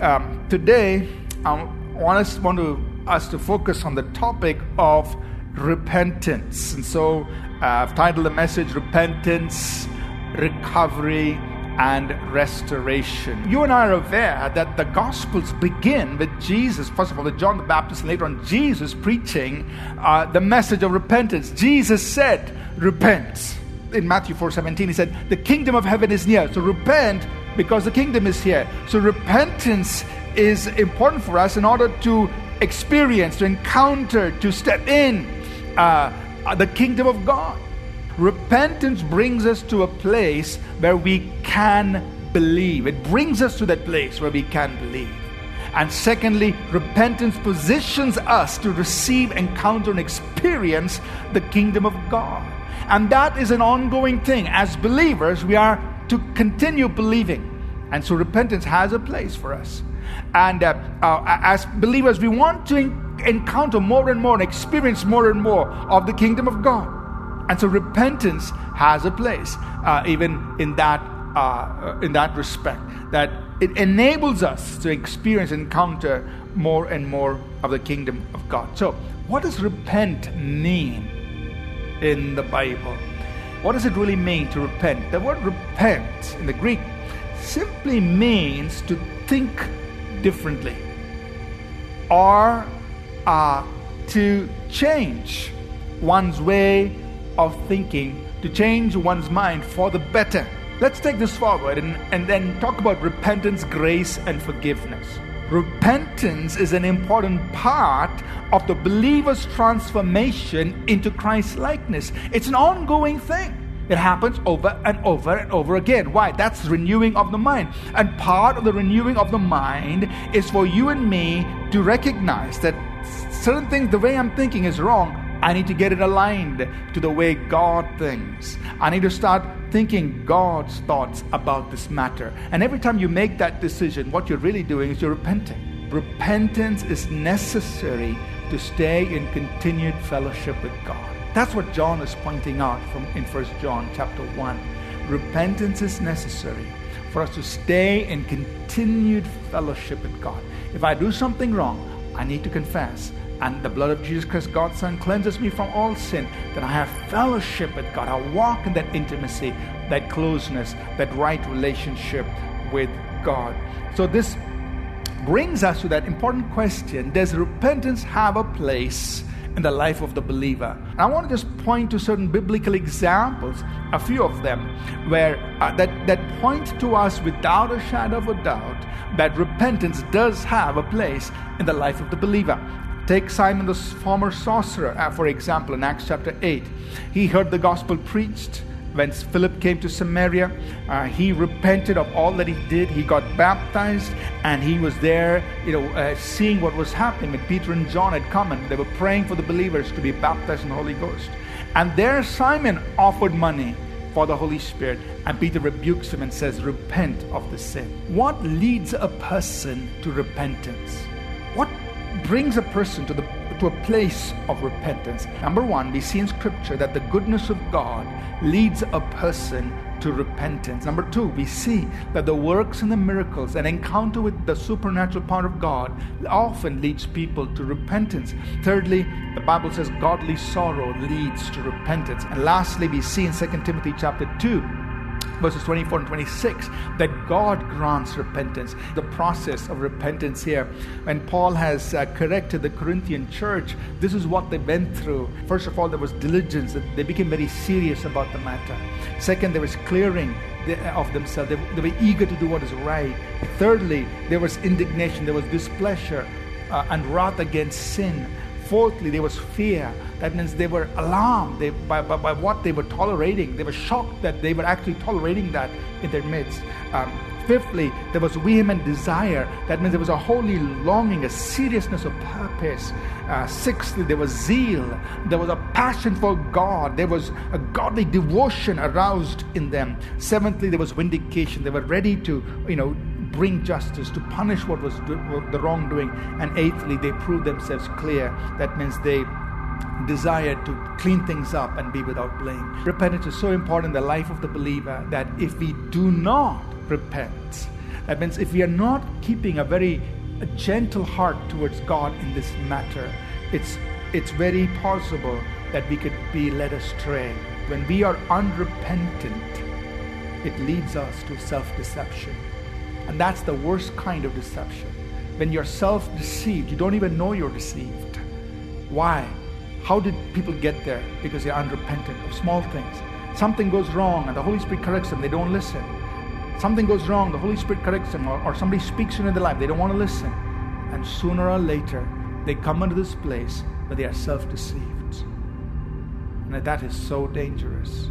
um, today I want us want to us to focus on the topic of repentance, and so uh, I've titled the message "Repentance, Recovery, and Restoration." You and I are aware that the Gospels begin with Jesus. First of all, with John the Baptist, and later on Jesus preaching uh, the message of repentance. Jesus said, "Repent." In Matthew 4:17, he said, "The kingdom of heaven is near." So repent because the kingdom is here. So repentance is important for us in order to experience, to encounter, to step in uh, the kingdom of God. Repentance brings us to a place where we can believe. It brings us to that place where we can believe. And secondly, repentance positions us to receive, encounter, and experience the kingdom of God. And that is an ongoing thing. As believers, we are to continue believing. And so repentance has a place for us. And uh, uh, as believers, we want to en- encounter more and more and experience more and more of the kingdom of God. And so repentance has a place, uh, even in that uh, in that respect. That it enables us to experience and encounter more and more of the kingdom of God. So, what does repent mean in the Bible? What does it really mean to repent? The word repent in the Greek simply means to think differently or uh, to change one's way of thinking, to change one's mind for the better. Let's take this forward and, and then talk about repentance, grace, and forgiveness. Repentance is an important part of the believer's transformation into Christ likeness. It's an ongoing thing. It happens over and over and over again. Why? That's renewing of the mind. And part of the renewing of the mind is for you and me to recognize that certain things, the way I'm thinking is wrong. I need to get it aligned to the way God thinks. I need to start thinking God's thoughts about this matter. And every time you make that decision, what you're really doing is you're repenting. Repentance is necessary to stay in continued fellowship with God. That's what John is pointing out from in 1 John chapter 1. Repentance is necessary for us to stay in continued fellowship with God. If I do something wrong, I need to confess. And the blood of Jesus Christ, God's Son, cleanses me from all sin. Then I have fellowship with God. I walk in that intimacy, that closeness, that right relationship with God. So this brings us to that important question Does repentance have a place in the life of the believer. And I want to just point to certain biblical examples, a few of them, where uh, that, that point to us without a shadow of a doubt that repentance does have a place in the life of the believer. Take Simon the former sorcerer, uh, for example, in Acts chapter 8. He heard the gospel preached when Philip came to Samaria, uh, he repented of all that he did. He got baptized, and he was there, you know, uh, seeing what was happening. When Peter and John had come, and they were praying for the believers to be baptized in the Holy Ghost. And there, Simon offered money for the Holy Spirit, and Peter rebukes him and says, "Repent of the sin." What leads a person to repentance? What brings a person to the to a place of repentance. Number one, we see in Scripture that the goodness of God leads a person to repentance. Number two, we see that the works and the miracles, and encounter with the supernatural power of God, often leads people to repentance. Thirdly, the Bible says godly sorrow leads to repentance. And lastly, we see in 2 Timothy chapter 2 verses 24 and 26 that God grants repentance. The process of repentance here, when Paul has uh, corrected the Corinthian church, this is what they went through. First of all, there was diligence, they became very serious about the matter. Second, there was clearing of themselves, they, they were eager to do what is right. Thirdly, there was indignation, there was displeasure uh, and wrath against sin. Fourthly, there was fear. That means they were alarmed by, by, by, what they were tolerating. They were shocked that they were actually tolerating that in their midst. Um, fifthly, there was vehement desire. That means there was a holy longing, a seriousness of purpose. Uh, sixthly, there was zeal. There was a passion for God. There was a godly devotion aroused in them. Seventhly, there was vindication. They were ready to, you know, bring justice, to punish what was the wrongdoing. And eighthly, they proved themselves clear. That means they desired to clean things up and be without blame. Repentance is so important in the life of the believer that if we do not repent, That means if we are not keeping a very gentle heart towards God in this matter, it's it's very possible that we could be led astray. When we are unrepentant, it leads us to self-deception. And that's the worst kind of deception. When you're self-deceived, you don't even know you're deceived. Why? How did people get there? Because they're unrepentant of small things. Something goes wrong and the Holy Spirit corrects them, they don't listen. Something goes wrong, the Holy Spirit corrects them, or, or somebody speaks into their life, they don't want to listen. And sooner or later, they come into this place where they are self deceived. And that is so dangerous.